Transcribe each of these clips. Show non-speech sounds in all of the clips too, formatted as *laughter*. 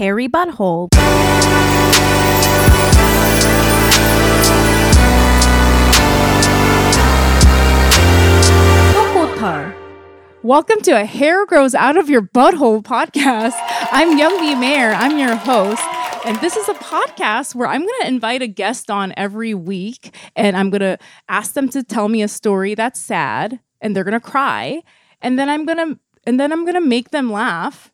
hairy butthole. Welcome to a Hair Grows Out of Your Butthole podcast. I'm Young Mi Mayer. I'm your host. And this is a podcast where I'm going to invite a guest on every week and I'm going to ask them to tell me a story that's sad and they're going to cry. And then I'm going to and then I'm going to make them laugh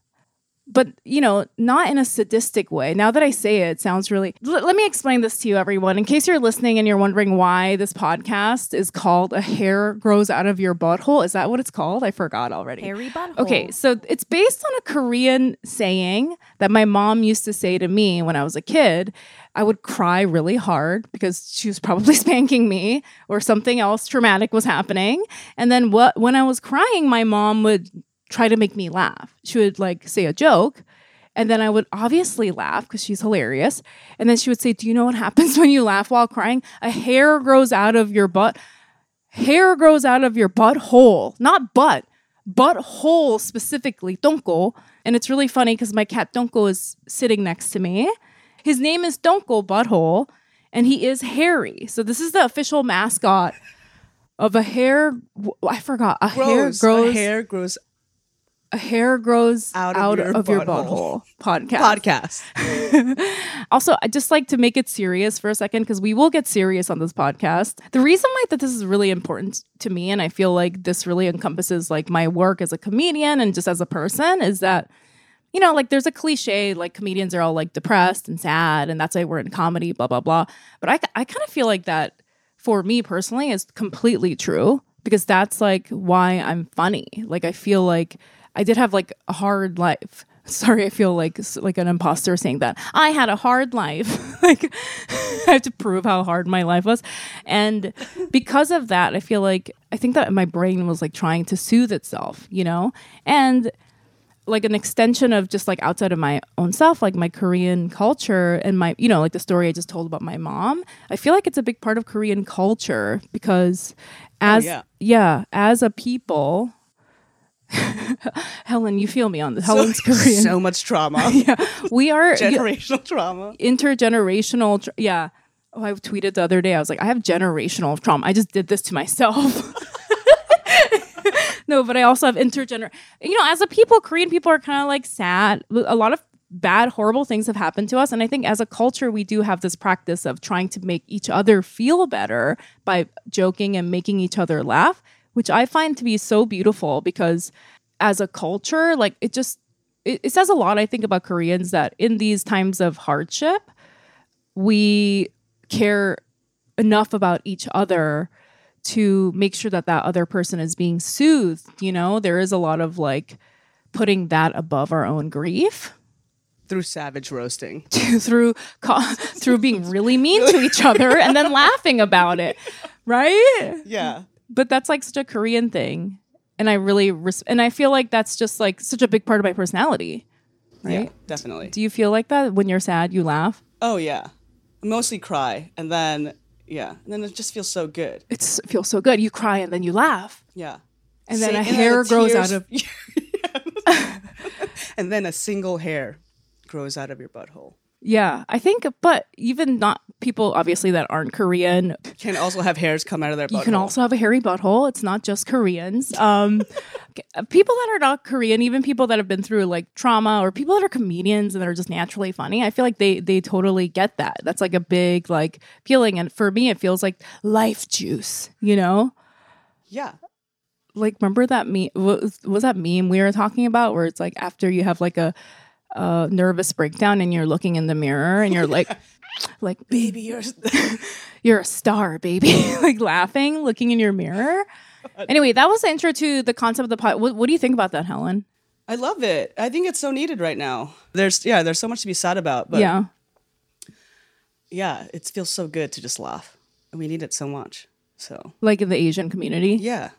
but you know not in a sadistic way now that i say it, it sounds really L- let me explain this to you everyone in case you're listening and you're wondering why this podcast is called a hair grows out of your butthole is that what it's called i forgot already Hairy butthole. Okay, so it's based on a Korean saying that my mom used to say to me when I was a kid. I would cry really hard because she was probably *laughs* spanking me or something else traumatic was happening. And then what when I was crying, my mom would try to make me laugh. She would like say a joke and then I would obviously laugh because she's hilarious. And then she would say, Do you know what *laughs* happens when you laugh while crying? A hair grows out of your butt. Hair grows out of your butthole, not butt, butthole specifically, Donko. And it's really funny because my cat Donko is sitting next to me. His name is Donko Butthole, and he is hairy. So this is the official mascot of a hair. I forgot. A hair Grows. grows. A hair grows a hair grows out, Out of, of your, your butthole. butthole. Podcast. podcast. *laughs* Also, I just like to make it serious for a second because we will get serious on this podcast. The reason why that this is really important to me, and I feel like this really encompasses like my work as a comedian and just as a person, is that you know, like there's a cliche, like comedians are all like depressed and sad, and that's why we're in comedy, blah blah blah. But I I kind of feel like that for me personally is completely true because that's like why I'm funny. Like I feel like I did have like a hard life. *laughs* Sorry, I feel like like an imposter saying that. I had a hard life. *laughs* like *laughs* I have to prove how hard my life was. And because of that, I feel like I think that my brain was like trying to soothe itself, you know? And like an extension of just like outside of my own self, like my Korean culture and my, you know, like the story I just told about my mom. I feel like it's a big part of Korean culture because oh, as yeah. yeah, as a people *laughs* Helen, you feel me on this. Helen's *laughs* Korean. So much trauma. *laughs* yeah, we are Generational trauma. intergenerational. Tr- yeah. Oh, I tweeted the other day. I was like, I have generational trauma. I just did this to myself. no, but I also have intergener. You know, as a people, Korean people are kind of like sad. A lot of bad, horrible things have happened to us, and I think as a culture, we do have this practice of trying to make each other feel better by joking and making each other laugh, which I find to be so beautiful because as a culture, like it just it, it says a lot. I think about Koreans that in these times of hardship, we care enough about each other to make sure that that other person is being soothed you know there is a lot of like putting that above our own grief Through savage roasting. *laughs* through through being really mean to each other and then laughing about it right Yeah. But that's like such a korean thing and i really res- and i feel like that's just like such a big part of my personality Yeah, right definitely. do you feel like that when you're sad you laugh Oh yeah. Mostly cry and then yeah. And then it just feels so good. it feels so good you cry and then you laugh Yeah. and then a then hair the grows tears- out of *laughs* *laughs* and then a single hair grows out of your butthole. Yeah, I think, but even not people obviously that aren't Korean, Can also have hairs come out of their butthole. you can also have a hairy butthole. It's not just Koreans. Um, *laughs* people that are not Korean, even people that have been through like trauma, or people that are comedians and that are just naturally funny, I feel like they they totally get that. That's like a big like feeling, and for me, it feels like life juice. You know, Yeah. like remember that meme? Was, was that meme we were talking about where it's like after you have like a a nervous breakdown and you're looking in the mirror and you're like *laughs* like Baby, you're *laughs* you're a star, baby. *laughs* like laughing, looking in your mirror. Anyway, that was the intro to the concept of the pod. What, what do you think about that, Helen? I love it. I think it's so needed right now. There's yeah, there's so much to be sad about, but yeah. yeah, it feels so good to just laugh. And we need it so much. So Like in the Asian community. yeah.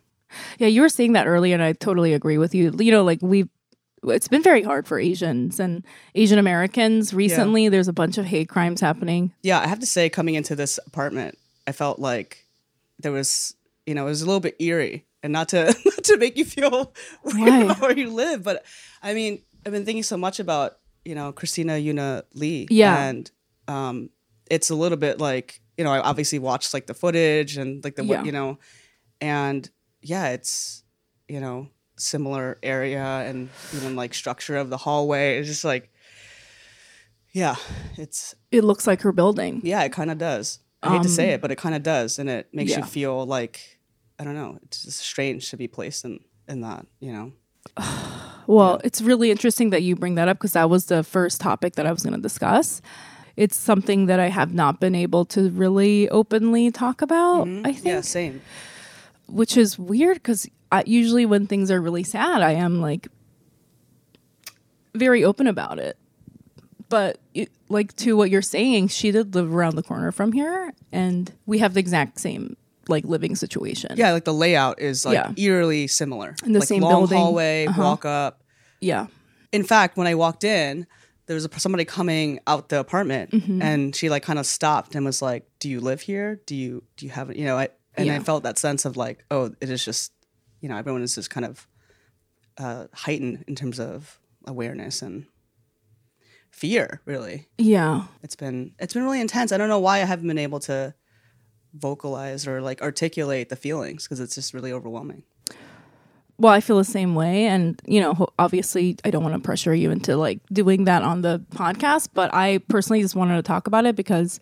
Yeah, you were saying that earlier, and I totally agree with you. You know, like we it's been very hard for Asians and Asian Americans recently. There's a bunch of hate crimes happening. Yeah, I have to say, coming into this apartment, I felt like there was, you know, it was a little bit eerie, and not to *laughs* not to make you feel *laughs* weird Why? about where you live, but I mean, I've been thinking so much about, you know, Christina Yuna Lee. Yeah. And um, it's a little bit like, you know, I obviously watched like the footage and like the, Yeah. you know, and yeah, it's, you know, similar area and even like structure of the hallway. It's just like, yeah, it's, It looks like her building. yeah, it kind of does. I hate to say Um, it, but it kind of does. And it makes yeah. you feel like, I don't know, it's just strange to be placed in, in that, you know? *sighs* Well, it's really interesting that you bring that up because that was the first topic that I was going to discuss. It's something that I have not been able to really openly talk about, I think, Yeah, same. Which is weird because usually when things are really sad, I am like very open about it. But it, like to what you're saying, she did live around the corner from here, and we have the exact same like living situation. Yeah, like the layout is like Yeah. eerily similar. In the like same long building. hallway, Uh-huh. walk up. yeah, In fact, when I walked in, there was a, somebody coming out the apartment, Mm-hmm. and she like kind of stopped and was like, "Do you live here? Do you do you have you know?" I, and I felt that sense of like, oh, it is just you know everyone is just kind of uh, heightened in terms of awareness and fear. Really, yeah. it's been it's been really intense. I don't know why I haven't been able to vocalize or like articulate the feelings because it's just really overwhelming. well i feel the same way and you know obviously i don't want to pressure you into like doing that on the podcast but i personally just wanted to talk about it because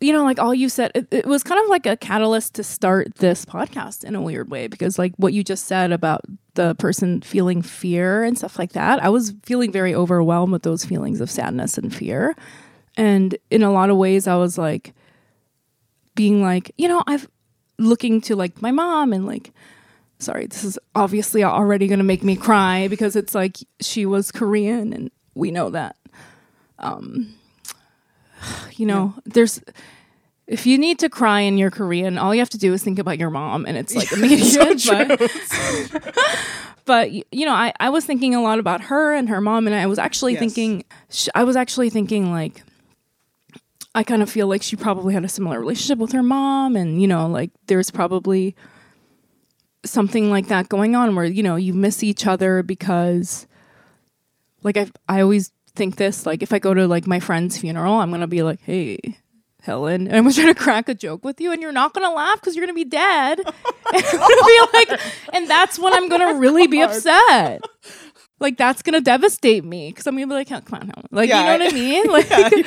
you know like all you said it, it was kind of like a catalyst to start this podcast in a weird way because like what you just said about the person feeling fear and stuff like that i was feeling very overwhelmed with those feelings of sadness and fear and in a lot of ways i was like being like you know i've looking to like my mom and like sorry, this is obviously already going to make me cry because it's like she was Korean and we know that. Um, *sighs* you know, there's if you need to cry in your Korean, all you have to do is think about your mom and it's like *laughs* immediate. but, *laughs* but you know, I, I was thinking a lot about her and her mom, and I was actually Yes. thinking, I was actually thinking like, I kind of feel like she probably had a similar relationship with her mom, and you know, like there's probably something like that going on where you know you miss each other because like I I always think this like if I go to like my friend's funeral I'm gonna be like hey Helen and I'm gonna try to crack a joke with you and you're not gonna laugh because you're gonna be dead. *laughs* And be like and that's when I'm gonna really be upset. Like that's gonna devastate me because I'm gonna be like "Oh, come on Helen." like Yeah, you know what I mean? *laughs* Like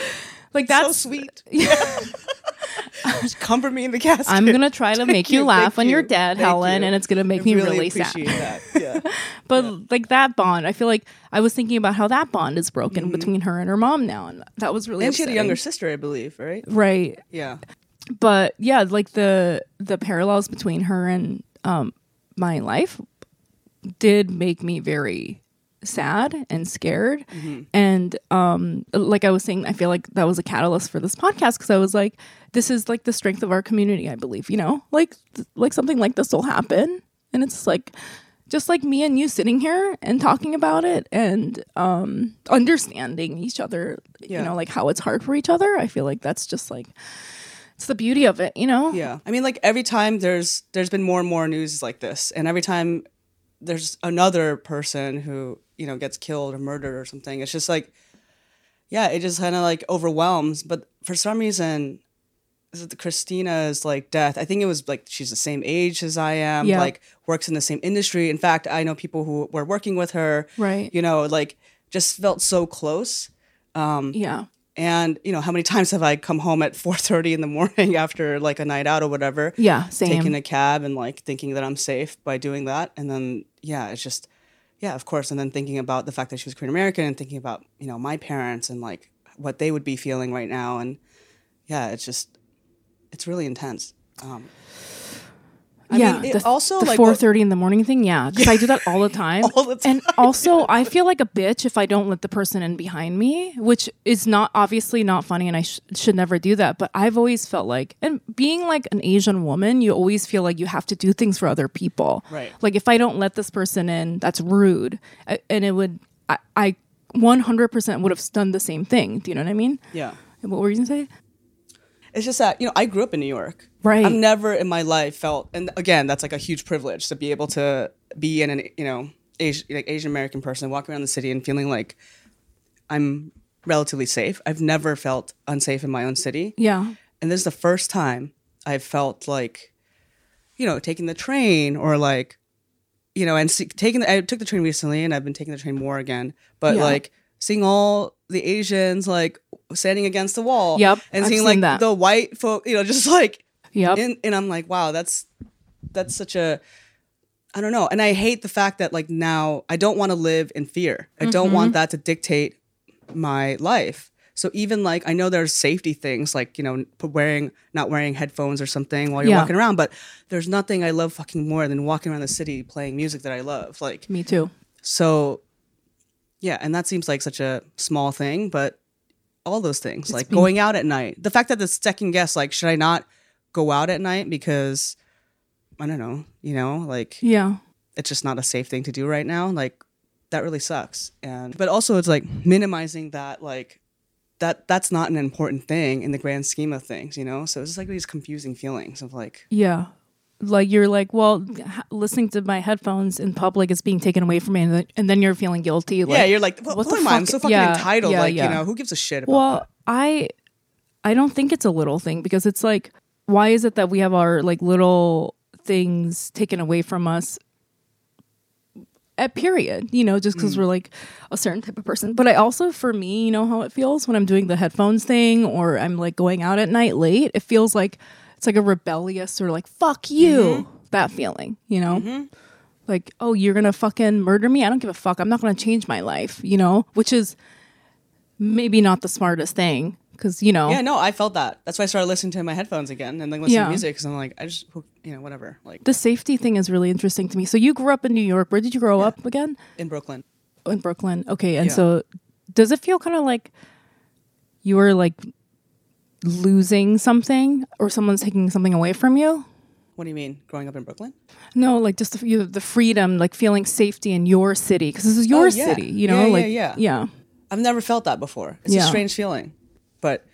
like That's that's so sweet. *laughs* Just *laughs* comfort me in the casket. I'm gonna try to make you, you, laugh when you're dead, thank Helen, you. and it's gonna make I me really, really sad. appreciate that. *laughs* Yeah. But like that bond, I feel like I was thinking about how that bond is broken between her and her mom now, and that was really Mm-hmm. and she had a younger sister, I believe, right? right? Yeah. But yeah, like the the parallels between her and um my life did make me very sad and scared Mm-hmm. and um like i was saying i feel like that was a catalyst for this podcast because i was like this is like the strength of our community i believe you know like th- like something like this will happen and it's like just like me and you sitting here and talking about it and um understanding each other Yeah. you know like how it's hard for each other i feel like that's just like it's the beauty of it you know Yeah. I mean, like every time there's there's been more and more news like this, and every time there's another person who you know gets killed or murdered or something, it's just like, yeah, it just kind of like overwhelms. But for some reason, is Christina's like death. I think it was like she's the same age as I am. Yeah. Like works in the same industry. In fact, I know people who were working with her. Right. You know, like just felt so close. Um, yeah And you know, how many times have I come home at *laughs* four thirty in the morning after like a night out or whatever? yeah same Taking a cab and like thinking that I'm safe by doing that, and then yeah, it's just yeah, of course, and then thinking about the fact that she was Korean American and thinking about you know my parents and like what they would be feeling right now, and yeah, it's just it's really intense. Um, I yeah, mean, it the, also the like four thirty in the morning thing. Yeah, because I do that all the *laughs* time. All the And also, I feel like a bitch if I don't let the person in behind me, which is not obviously not funny, and I sh- should never do that. But I've always felt like, and being like an Asian woman, you always feel like you have to do things for other people. Right. Like if I don't let this person in, that's rude, I, and it would. I, I 100% would have done the same thing. Do you know what I mean? yeah. What were you gonna say? It's just that you know I grew up in New York. Right. I've never in my life felt, and again, that's like a huge privilege to be able to be in an you know Asian like Asian American person walking around the city and feeling like I'm relatively safe. I've never felt unsafe in my own city. Yeah. And this is the first time I've felt like, you know, taking the train or like, you know, and see, taking the, I took the train recently and I've been taking the train more again, but Yeah. like seeing all the Asians like standing against the wall. Yep, And seeing like that. the white folk, you know, *laughs* just like, Yep. and, and I'm like, wow, that's, that's such a, I don't know. And I hate the fact that like now I don't want to live in fear. I don't Mm-hmm. want that to dictate my life. So even like I know there's safety things like you know wearing not wearing headphones or something while you're Yeah. walking around, but there's nothing I love fucking more than walking around the city playing music that I love. Like Me too. so, yeah, and that seems like such a small thing, but all those things like been- going out at night. The fact that the second guess like should I not go out at night because I don't know, you know, like Yeah. it's just not a safe thing to do right now like that really sucks and but also it's like minimizing that like that that's not an important thing in the grand scheme of things you know so it's just like these confusing feelings of like Yeah. Like you're like, well, listening to my headphones in public is being taken away from me, and then, and then you're feeling guilty. Like, yeah you're like what, what the I? i'm so fucking Yeah, entitled yeah, like yeah. you know who gives a shit about Well, that I I don't think it's a little thing because it's like why is it that we have our like little things taken away from us at period, you know, just Mm. because we're like a certain type of person. But I also, for me, you know how it feels when I'm doing the headphones thing or I'm like going out at night late. It feels like it's like a rebellious sort of like fuck you Mm-hmm. that feeling, you know. Like, oh, you're gonna fucking murder me? I don't give a fuck. I'm not gonna change my life, you know? Which is maybe not the smartest thing because you know yeah no i felt that that's why i started listening to my headphones again and like listening Yeah. to music because i'm like i just you know whatever like the safety thing is really interesting to me so you grew up in new york where did you grow up again in brooklyn in brooklyn okay and Yeah. so does it feel kind of like you were like losing something or someone's taking something away from you what do you mean growing up in brooklyn no like just the, you, the freedom like feeling safety in your city because this is your Oh, yeah. city you know yeah, like yeah. yeah I've never felt that before. It's Yeah. a strange feeling. But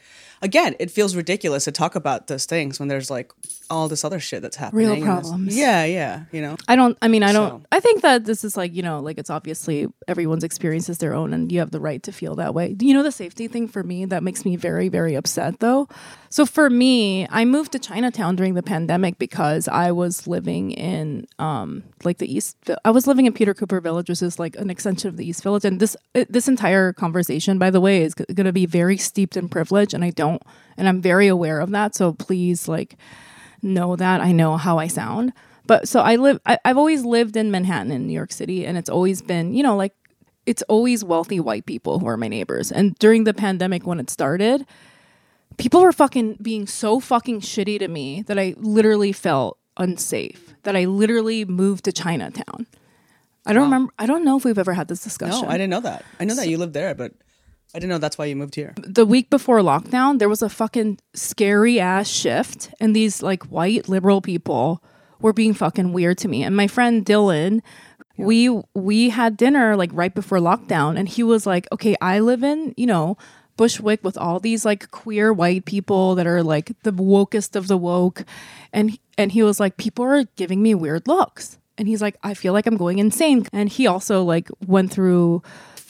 again, it feels ridiculous to talk about those things when there's like all this other shit that's happening. Real and this- problems. Yeah, yeah. You know? I don't. I mean, I don't. So- I think that this is like you know, like it's obviously everyone's experience is their own, and you have the right to feel that way. You know, the safety thing for me that makes me very, very upset though. So for me, I moved to Chinatown during the pandemic because I was living in um like the East. I was living in Peter Cooper Village, which is like an extension of the East Village, and this this entire conversation, by the way, is going to be very steeped in privilege, and I don't, and I'm very aware of that. So please, like know that I know how I sound. But so I live, I, I've always lived in Manhattan in New York City, and it's always been, you know, like it's always wealthy white people who are my neighbors. And during the pandemic, when it started, people were fucking being so fucking shitty to me that I literally felt unsafe, that I literally moved to Chinatown. I don't remember, I don't know if we've ever had this discussion. No, I didn't know that. I know that you lived there, but I didn't know that's why you moved here. the week before lockdown, there was a fucking scary ass shift, and these like white liberal people were being fucking weird to me. And my friend Dylan, we we had dinner like right before lockdown, and he was like, "Okay, I live in you know." Bushwick with all these like queer white people that are like the wokest of the woke and and he was like people are giving me weird looks and he's like I feel like I'm going insane and he also like went through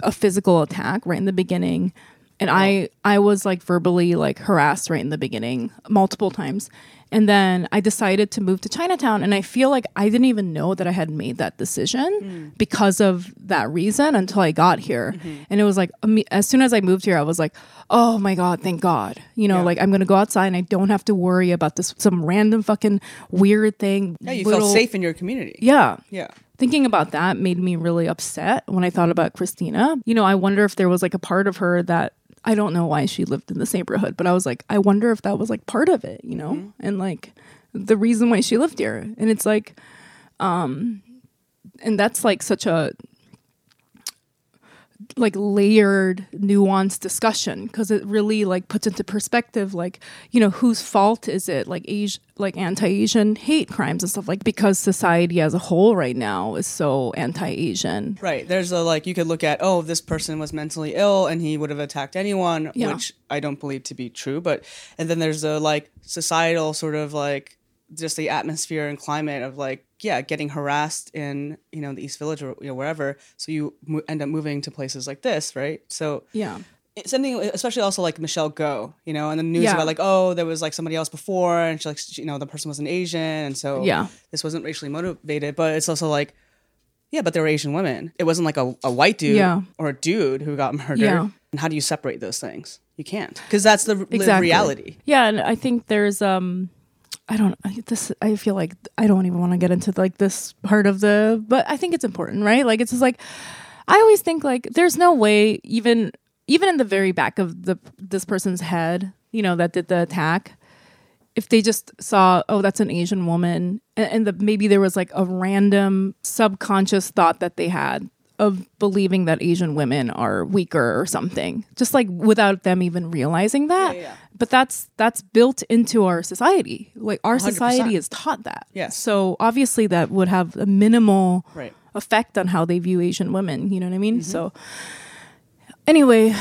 a physical attack right in the beginning and I I was like verbally like harassed right in the beginning multiple times and then I decided to move to Chinatown and I feel like I didn't even know that I had made that decision hmm. because of that reason until I got here mm-hmm. and it was like as soon as I moved here I was like oh my god thank god you know Yeah. like I'm going to go outside and I don't have to worry about this some random fucking weird thing Yeah, you little- felt safe in your community. yeah Yeah. Thinking about that made me really upset when I thought about Christina. You know, I wonder if there was like a part of her that I don't know why she lived in this neighborhood, but I was like, I wonder if that was like part of it, you know, and like the reason why she lived here. And it's like, um, and that's like such a like layered nuanced discussion because it really like puts into perspective like you know whose fault is it like Asi- like anti-asian hate crimes and stuff like because society as a whole right now is so anti-asian Right. There's a like you could look at, oh, this person was mentally ill and he would have attacked anyone, Yeah. which I don't believe to be true. But and then there's a like societal sort of like just the atmosphere and climate of like yeah, getting harassed in you know the East Village or you know wherever. So you mo- end up moving to places like this, right? So Yeah. something, especially also like Michelle Go, you know, and the news Yeah. about like, oh, there was like somebody else before, and she like, she- you know, the person was an Asian, and so Yeah. this wasn't racially motivated, but it's also like, yeah, but they were Asian women. It wasn't like a, a white dude Yeah. or a dude who got murdered. Yeah. And how do you separate those things? You can't, because that's the Exactly. reality. Yeah, and I think there's um I don't this I feel like I don't even want to get into like this part of the but I think it's important, right? Like it's just like I always think like there's no way even even in the very back of the this person's head, you know, that did the attack, if they just saw, oh, that's an Asian woman, and, and the, maybe there was like a random subconscious thought that they had of believing that Asian women are weaker or something, just like without them even realizing that. Yeah, yeah. But that's that's built into our society. Like our 100%. society is taught that. Yes. So obviously that would have a minimal Right. effect on how they view Asian women. You know what I mean? Mm-hmm. So anyway,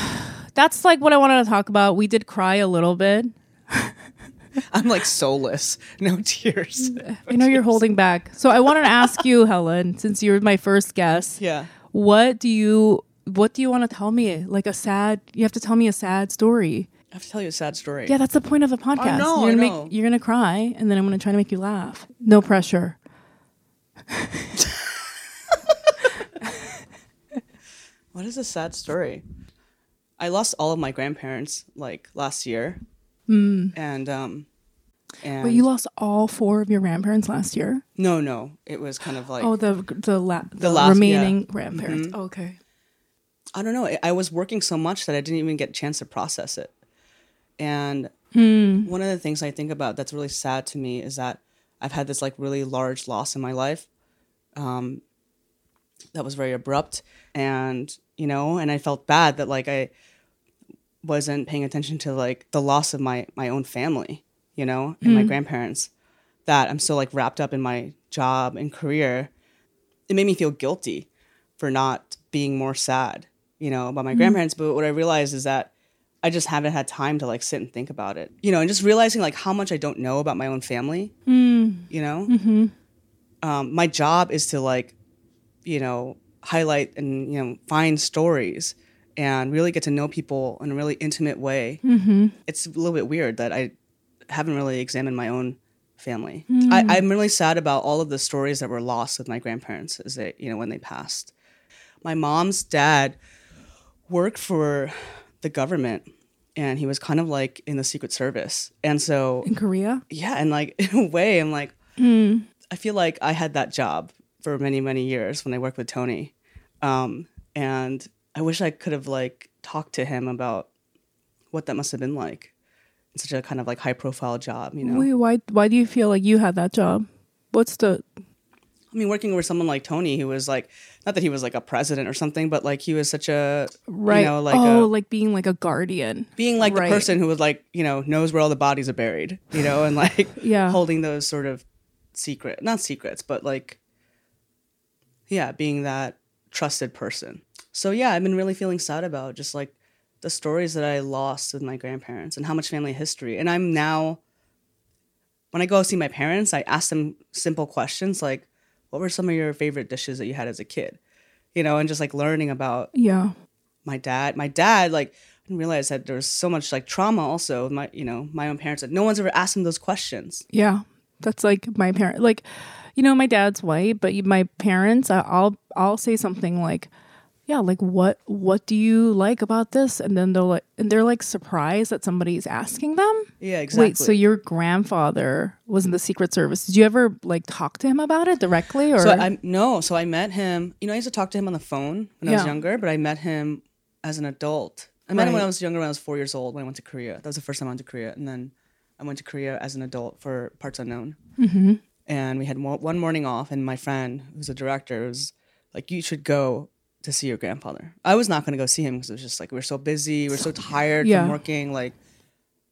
that's like what I wanted to talk about. We did cry a little bit. *laughs* I'm like soulless, no tears. *laughs* I know you're holding back. So I wanted to ask you, Helen, since you're my first guest, Yeah. What do you what do you want to tell me? Like a sad you have to tell me a sad story. I have to tell you a sad story. Yeah, that's the point of the podcast. know, you're gonna know. make you're gonna cry and then I'm gonna try to make you laugh. No pressure. *laughs* What is a sad story? I lost all of my grandparents like last year, and um, and But you lost all four of your grandparents last year. no, no, it was kind of like Oh, the the, la- the, last- remaining yeah. grandparents. Okay. I don't know. I- I was working so much that I didn't even get a chance to process it. And one of the things I think about that's really sad to me is that I've had this like really large loss in my life um, that was very abrupt. And, you know, and I felt bad that like I wasn't paying attention to like the loss of my, my own family, you know, and my hmm. grandparents, that I'm so like wrapped up in my job and career. It made me feel guilty for not being more sad, you know, about my hmm. grandparents. But what I realized is that I just haven't had time to like sit and think about it, you know, and just realizing like how much I don't know about my own family, hmm. you know. Mm-hmm. Um, my job is to like, you know, highlight and you know find stories and really get to know people in a really intimate way. Mm-hmm. It's a little bit weird that I haven't really examined my own family. I, I'm really sad about all of the stories that were lost with my grandparents as they, you know, when they passed. My mom's dad worked for the government and he was kind of like in the secret service. And so In Korea? yeah, and like *laughs* in a way, I'm like, I feel like I had that job for many, many years when I worked with Tony, um, and I wish I could have like talked to him about what that must have been like. Such a kind of like high profile job, you know. Wait, why why do you feel like you had that job? What's the I mean, working with someone like Tony, who was like, not that he was like a president or something, but like he was such a, right? you know, like oh, a, like being like a guardian. being like right. the person who was like, you know, knows where all the bodies are buried, you know, and like *laughs* Yeah. holding those sort of secret, not secrets, but like, yeah, being that trusted person. So yeah, I've been really feeling sad about just like the stories that I lost with my grandparents and how much family history. And I'm now, when I go see my parents, I ask them simple questions like, what were some of your favorite dishes that you had as a kid? You know, and just like learning about Yeah. my dad. My dad, like, I didn't realize that there was so much like trauma also my, you know, my own parents that no one's ever asked him those questions. Yeah. That's like my parent like you know my dad's white, but my parents I'll I'll say something like yeah, like what what do you like about this? And then they'll like and they're like surprised that somebody's asking them. Yeah, exactly. Wait, so your grandfather was in the Secret Service. Did you ever like talk to him about it directly or So I no, so I met him. You know, I used to talk to him on the phone when I was younger, but I met him as an adult. I met him when I was younger, when I was four years old, when I went to Korea. That was the first time I went to Korea, and then I went to Korea as an adult for Parts Unknown. Mm-hmm. And we had one morning off, and my friend, who's a director, was like, "You should go to see your grandfather." I was not going to go see him because it was just like we are so busy, we are so tired Yeah. from working, like.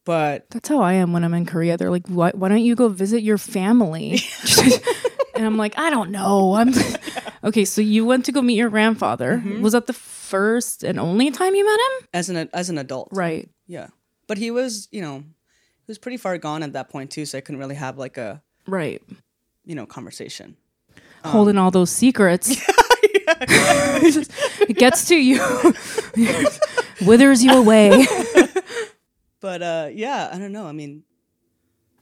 But That's how I am when I'm in Korea. They're like, "Why, why don't you go visit your family?" *laughs* *laughs* and I'm like, "I don't know." I'm *laughs* okay. So you went to go meet your grandfather. Mm-hmm. Was that the first and only time you met him? as an as an adult, Right. Yeah, but he was, you know, he was pretty far gone at that point too, so I couldn't really have like a Right. you know conversation. holding all those secrets. It, *laughs* just- it gets to you, *laughs* withers you away. *laughs* But uh, yeah, I don't know. I mean,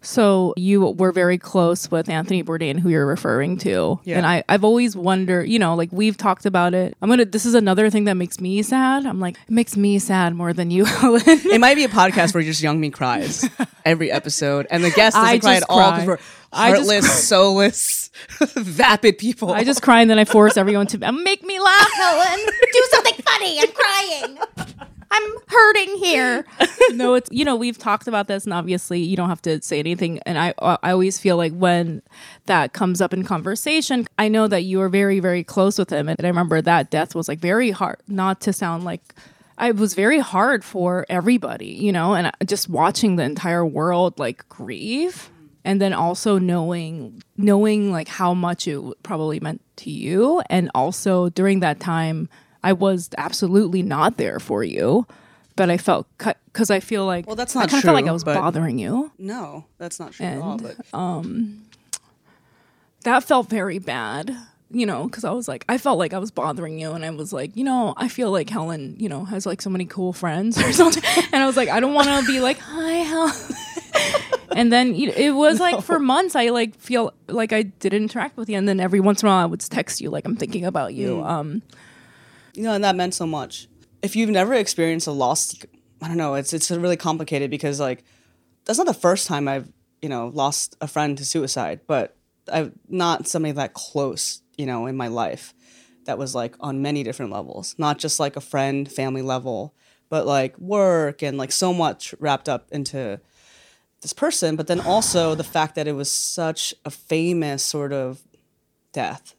So you were very close with Anthony Bourdain, who you're referring to, Yeah. and I, I've always wondered, you know, like we've talked about it. I'm gonna. This is another thing that makes me sad. I'm like, it makes me sad more than you, Helen. it might be a podcast where just Young Mi cries every episode, and the guest doesn't I cry at all because cry. we're I just heartless, soulless, *laughs* vapid people. I just cry and then I force everyone to make me laugh, Helen. Do something funny. I'm crying. I'm hurting here. no, it's you know we've talked about this, and obviously you don't have to say anything. And I uh, I always feel like when that comes up in conversation, I know that you are very very close with him, and I remember that death was like very hard. Not to sound like. I was very hard for everybody, you know, and just watching the entire world like grieve and then also knowing knowing like how much it probably meant to you and also during that time I was absolutely not there for you but I felt cuz I feel like Well, that's not I not kinda felt like I was bothering you no, that's not true at all. And, But um, that felt very bad you know because i was like i felt like i was bothering you and i was like you know i feel like helen you know has like so many cool friends or *laughs* something and i was like i don't want to be like hi helen *laughs* *laughs* and then you- it was like for months i like feel like i did interact with you and then every once in a while i would text you like i'm thinking about you um you know, and that meant so much. If you've never experienced a loss, I don't know. It's it's really complicated because like that's not the first time I've you know lost a friend to suicide, but I've not somebody that close you know in my life that was like on many different levels, not just like a friend, family level, but like work and like so much wrapped up into this person. But then also the fact that it was such a famous sort of death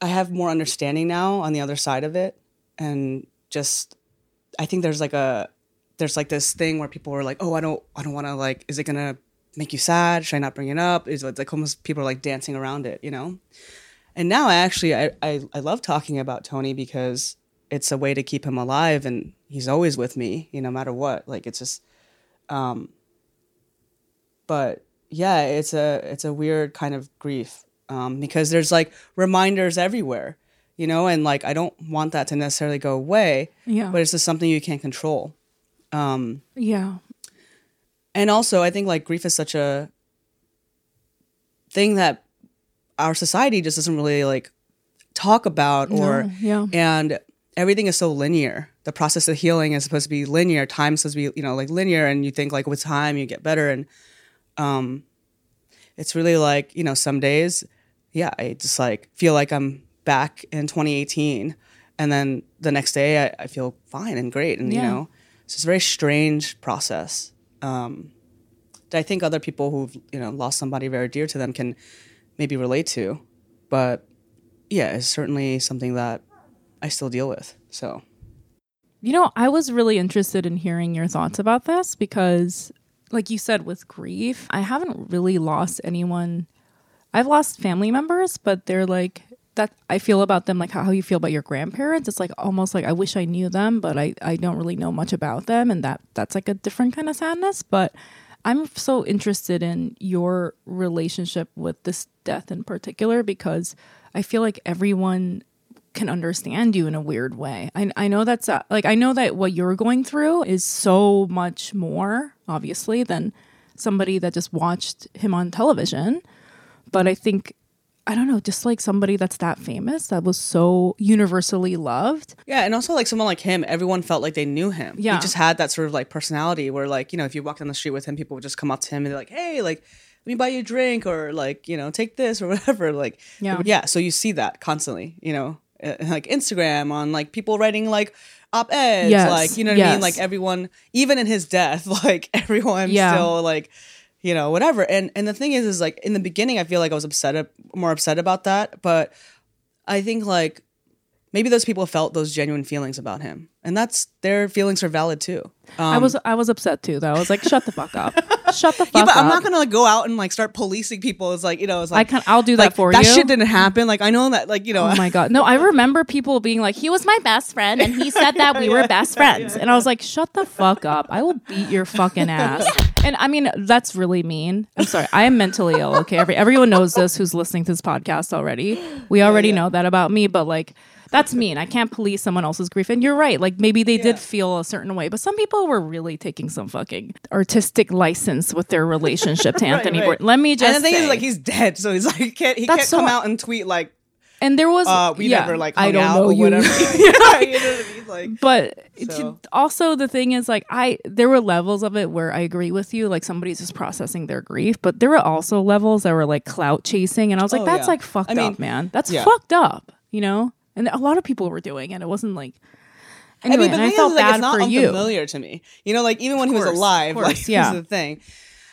I have more understanding now on the other side of it, and just I think there's like a there's like this thing where people are like, oh, I don't I don't want to like, is it gonna make you sad? Should I not bring it up? Is it like almost people are like dancing around it, you know? And now I actually I I, I love talking about Tony because it's a way to keep him alive, and he's always with me, you know, no matter what. Like it's just, um, but yeah, it's a it's a weird kind of grief um, because there's like reminders everywhere, you know, and like I don't want that to necessarily go away, yeah but it's just something you can't control. Um, yeah and also, I think like grief is such a thing that our society just doesn't really like talk about or No, yeah. and everything is so linear. The process of healing is supposed to be linear. Time's supposed to be, you know, like linear and you think like with time you get better and um it's really like, you know, some days, yeah, I just like feel like I'm back in 2018 and then the next day I, I feel fine and great and you Yeah. know, it's a very strange process. Um that I think other people who've, you know, lost somebody very dear to them can maybe relate to. But yeah, it's certainly something that I still deal with. So You know, I was really interested in hearing your thoughts about this because, like you said, with grief, I haven't really lost anyone. I've lost family members, but they're like that. I feel about them like how you feel about your grandparents. It's like almost like I wish I knew them, but I, I don't really know much about them. And that that's like a different kind of sadness. But I'm so interested in your relationship with this death in particular because I feel like everyone can understand you in a weird way. I, I know that's uh, like I know that what you're going through is so much more obviously than somebody that just watched him on television. But I think I don't know, just like somebody that's that famous that was so universally loved. yeah, and also like someone like him, everyone felt like they knew him. Yeah. he just had that sort of like personality where like you know if you walk down the street with him, people would just come up to him and they're like, hey, like let me buy you a drink or like you know take this or *laughs* whatever. Like Yeah. yeah. So you see that constantly, you know, uh, like Instagram on like people writing like op eds, Yes, like you know what I mean, like everyone, even in his death, *laughs* like everyone Yeah. still like you know whatever. And and the thing is is like in the beginning i feel like i was upset more upset about that. But i think like maybe those people felt those genuine feelings about him and that's their feelings are valid too um, I was I was upset too though. I was like, shut the fuck up. *laughs* Shut the fuck yeah, but up. i'm not gonna like go out and like start policing people it's like you know it's I like can I'll do that like for that you. shit didn't happen like i know that like you know Oh my god. No, I remember people being like, he was my best friend and he said that we were *laughs* best friends. And I was like, shut the fuck up. I will beat your fucking *laughs* ass. And I mean, that's really mean. I'm sorry. I am mentally ill. Okay. Every, everyone knows this who's listening to this podcast already. We already yeah. know that about me, but like, that's mean. I can't police someone else's grief. And you're right. Like, maybe they Yeah. did feel a certain way, but some people were really taking some fucking artistic license with their relationship to *laughs* Anthony right. Bourdain. Let me just. and the thing say. is, like, he's dead, so he's like, he can't, he can't so- come out and tweet like, and there was. uh, we yeah, never like I don't know you. whatever. *laughs* yeah, *laughs* you know what I mean? Like, but So. also the thing is like i there were levels of it where i agree with you like somebody's just processing their grief but there were also levels that were like clout chasing and i was like Oh, that's yeah. like fucked I mean, up man that's fucked up you know and a lot of people were doing it it wasn't like I mean, but and the i thing felt is, like, it's not for you unfamiliar to me. You know, like even when he was alive, course, *laughs* like yeah. yeah. the thing.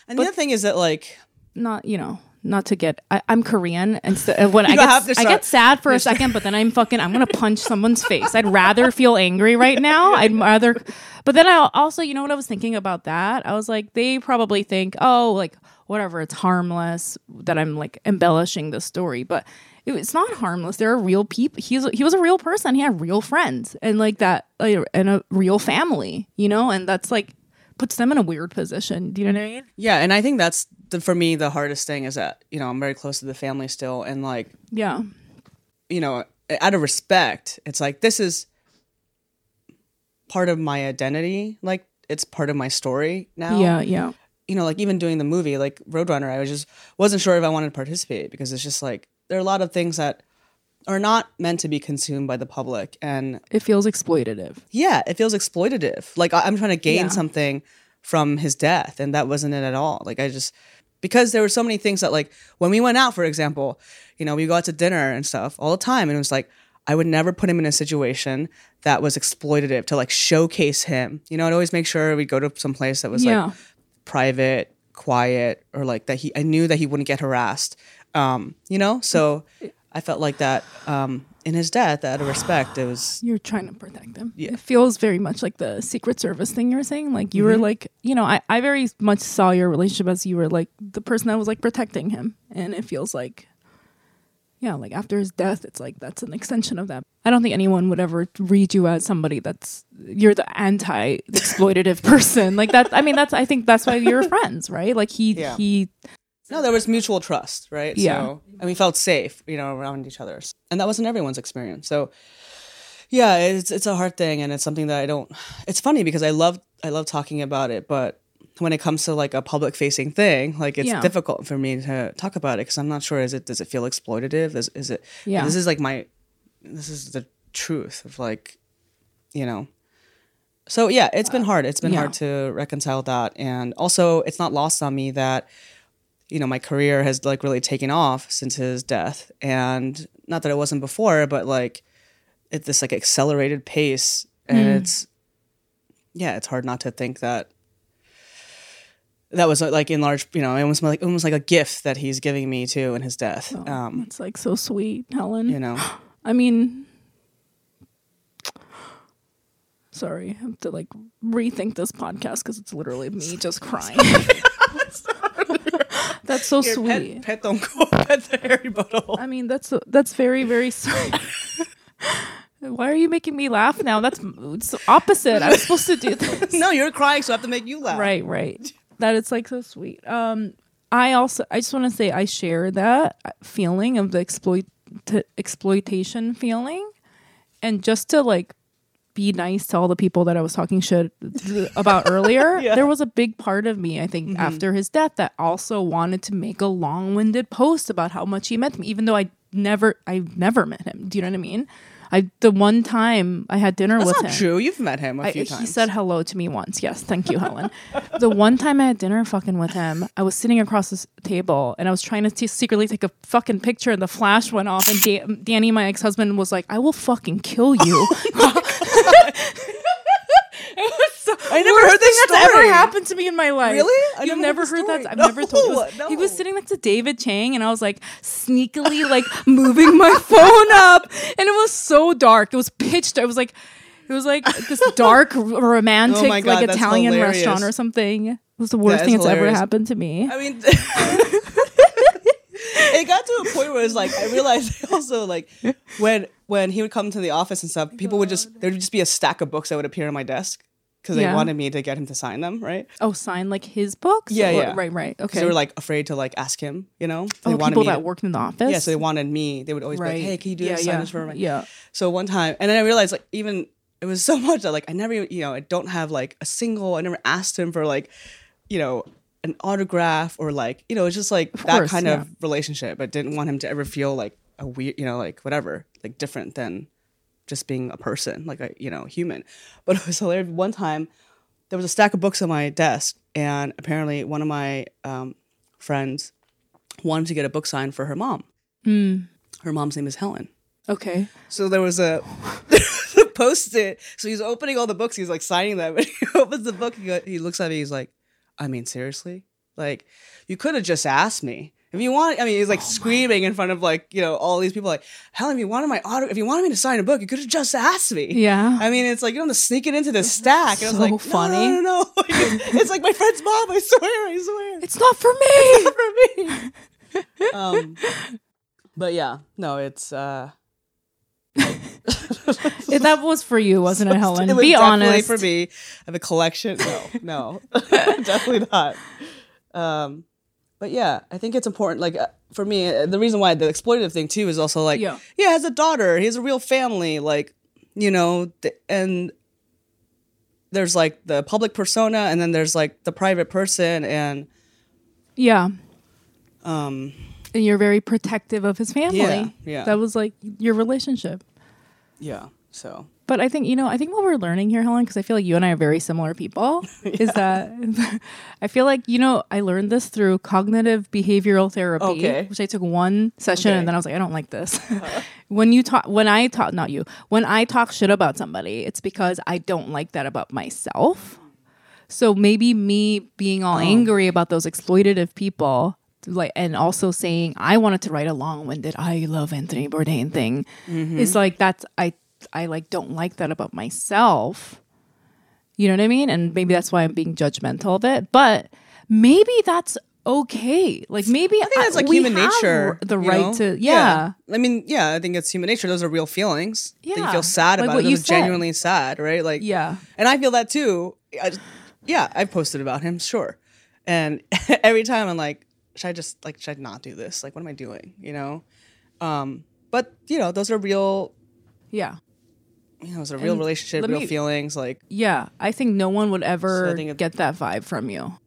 And the other thing is that like not you know not to get I, i'm korean and so, when *laughs* i get i get sad for a second but then i'm fucking i'm gonna *laughs* punch someone's face i'd rather feel angry right now i'd rather but then i also you know what i was thinking about that i was like they probably think oh like whatever it's harmless that i'm like embellishing the story but it's not harmless. There are real people he's he was a real person. He had real friends and like that like, and a real family you know? And that's like puts them in a weird position. Do you know what i mean? Yeah, and I think that's the, for me the hardest thing is that you know I'm very close to the family still, and like yeah. you know out of respect, it's like this is part of my identity. Like it's part of my story now. yeah yeah. You know, like even doing the movie, like Roadrunner, I was just wasn't sure if I wanted to participate because it's just like there are a lot of things that are not meant to be consumed by the public, and it feels exploitative yeah, it feels exploitative. Like I- I'm trying to gain Yeah. something from his death, and that wasn't it at all. Like I just because there were so many things that like when we went out, for example, you know, we go out to dinner and stuff all the time, and it was like I would never put him in a situation that was exploitative to like showcase him. You know, I'd always make sure we'd go to some place that was Yeah. like private, quiet, or like that he I knew that he wouldn't get harassed. Um, you know, so I felt like that um in his death, out of respect, it was You're trying to protect them. Yeah. It feels very much like the Secret Service thing you were saying. Like you Mm-hmm. were like, you know, I, I very much saw your relationship as you were like the person that was like protecting him. And it feels like, yeah, like after his death, it's like that's an extension of that. I don't think anyone would ever read you as somebody that's, you're the anti exploitative *laughs* person. Like that, I mean, that's, I think that's why you're friends, right? Like he, Yeah. he, no, there was mutual trust, right? Yeah. So, and we felt safe, you know, around each other, and that wasn't everyone's experience. So, yeah, it's it's a hard thing, and it's something that I don't. It's funny because I love I love talking about it, but when it comes to like a public facing thing, like it's Yeah. difficult for me to talk about it because I'm not sure. Is it does it feel exploitative? Is is it? Yeah. This is like my. This is the truth of like, you know. So yeah, it's been uh, hard. It's been yeah. hard to reconcile that, and also it's not lost on me that you know my career has like really taken off since his death and not that it wasn't before but like at this like accelerated pace and Hmm. it's yeah it's hard not to think that that was uh, like in large you know almost like almost like a gift that he's giving me too in his death um it's like so sweet, Helen. you know *gasps* I mean, sorry, I have to like rethink this podcast because it's literally me just crying. *laughs* *laughs* *laughs* *laughs* that's so Here, sweet. pet, pet don't go pet the hairy butthole I mean, that's that's very very sweet. *laughs* Why are you making me laugh now? That's it's opposite. I was supposed to do this. *laughs* no you're crying so i have to make you laugh Right, right. That it's like so sweet. Um, I also I just want to say I share that feeling of the exploit exploitation feeling, and just to like be nice to all the people that I was talking shit about earlier. *laughs* Yeah. There was a big part of me, I think, mm-hmm. after his death that also wanted to make a long-winded post about how much he meant to me, even though I never I never met him. Do you know what I mean? I the one time I had dinner that's with not him. true you've met him a I, few he said hello to me once. Yes, thank you, Helen. the one time I had dinner fucking with him, I was sitting across this table and I was trying to t- secretly take a fucking picture, and the flash went off, and da- Danny, my ex husband, was like, "I will fucking kill you." *laughs* *laughs* i never heard this That's ever story happened to me in my life. Really? I You've never heard heard that? I've story. never told you. He was, No, he was sitting next to David Chang, and I was like sneakily like moving my *laughs* phone up, and it was so dark. It was pitch dark. It was like it was like this dark *laughs* romantic Oh God, like Italian hilarious. restaurant or something. It was the worst That thing that's ever happened to me. I mean, *laughs* it got to a point where it's like I realized also like when when he would come to the office and stuff, people would just there would just be a stack of books that would appear on my desk because Yeah. they wanted me to get him to sign them, right? Oh, sign like his books? Yeah, Or- yeah. Right, right. Okay. they were like afraid to like ask him, you know. They oh, wanted people me that to- worked in the office? Yeah, so they wanted me. They would always be like, "Hey, can you do yeah, this? yeah. Sign this for me?" Yeah. So one time, and then I realized like even it was *laughs* so much that like I never, you know, I don't have like a single. I never asked him for like, you know, an autograph or like, you know, it's just like that course, kind of relationship. I didn't want him to ever feel like a weird, you know, like whatever, like different than just being a person, like a you know human. But *laughs* it was hilarious. One time, there was a stack of books on my desk, and apparently one of my um, friends wanted to get a book signed for her mom. Mm, Her mom's name is Helen. okay. So there was a *laughs* post it. So he's opening all the books. He's like signing them. *laughs* And he opens the book. He, he looks at me. He's like, I mean, seriously? Like, you could have just asked me. If you want, I mean, Oh he's like screaming in front of like, you know, all these people like, Helen, if you wanted my auto, if you wanted me to sign a book, you could have just asked me. Yeah. I mean, it's like, you don't have to sneak it into the stack. And I was So like, no, funny. No, no, no. *laughs* it's like my friend's mom. I swear. I swear it's not for me. It's not for me. *laughs* um, but yeah, no, it's uh, *laughs* If that was for you, wasn't it, Helen? it was Be definitely honest. for me. I have a collection. No, no, definitely not. Um, but yeah, I think it's important. Like uh, for me, uh, the reason why the exploitative thing too is also like, Yeah. yeah, he has a daughter. He has a real family. Like, you know, th- and there's like the public persona, and then there's like the private person, and Yeah. um, And you're very protective of his family. Yeah, yeah. That was like your relationship. yeah. So But I think, you know, I think what we're learning here, Helen, because I feel like you and I are very similar people, *laughs* is that *laughs* I feel like, you know, I learned this through cognitive behavioral therapy, Okay. which I took one session Okay. and then I was like, I don't like this. Uh-huh. *laughs* when you talk, when I talk, not you, when I talk shit about somebody, it's because I don't like that about myself. So maybe me being all oh. angry about those exploitative people, like, and also saying I wanted to write a long-winded "I love Anthony Bourdain" thing, mm-hmm. is like that's I I like don't like that about myself. You know what I mean? And maybe that's why I'm being judgmental of it. But maybe that's okay. Like maybe I think that's like human nature. The right know? to yeah. I mean, yeah, I think it's human nature. Those are real feelings. that you Yeah. feel sad Like about what it. you Those are said. genuinely sad, right? Like, Yeah. And I feel that too. I yeah, I've posted about him, sure. And *laughs* every time I'm like, should I just like should I not do this? Like, what am I doing? You know. Um, but you know, those are real. Yeah. You know, those are real And relationship, real me- feelings. Like, Yeah, I think no one would ever So it- get that vibe from you.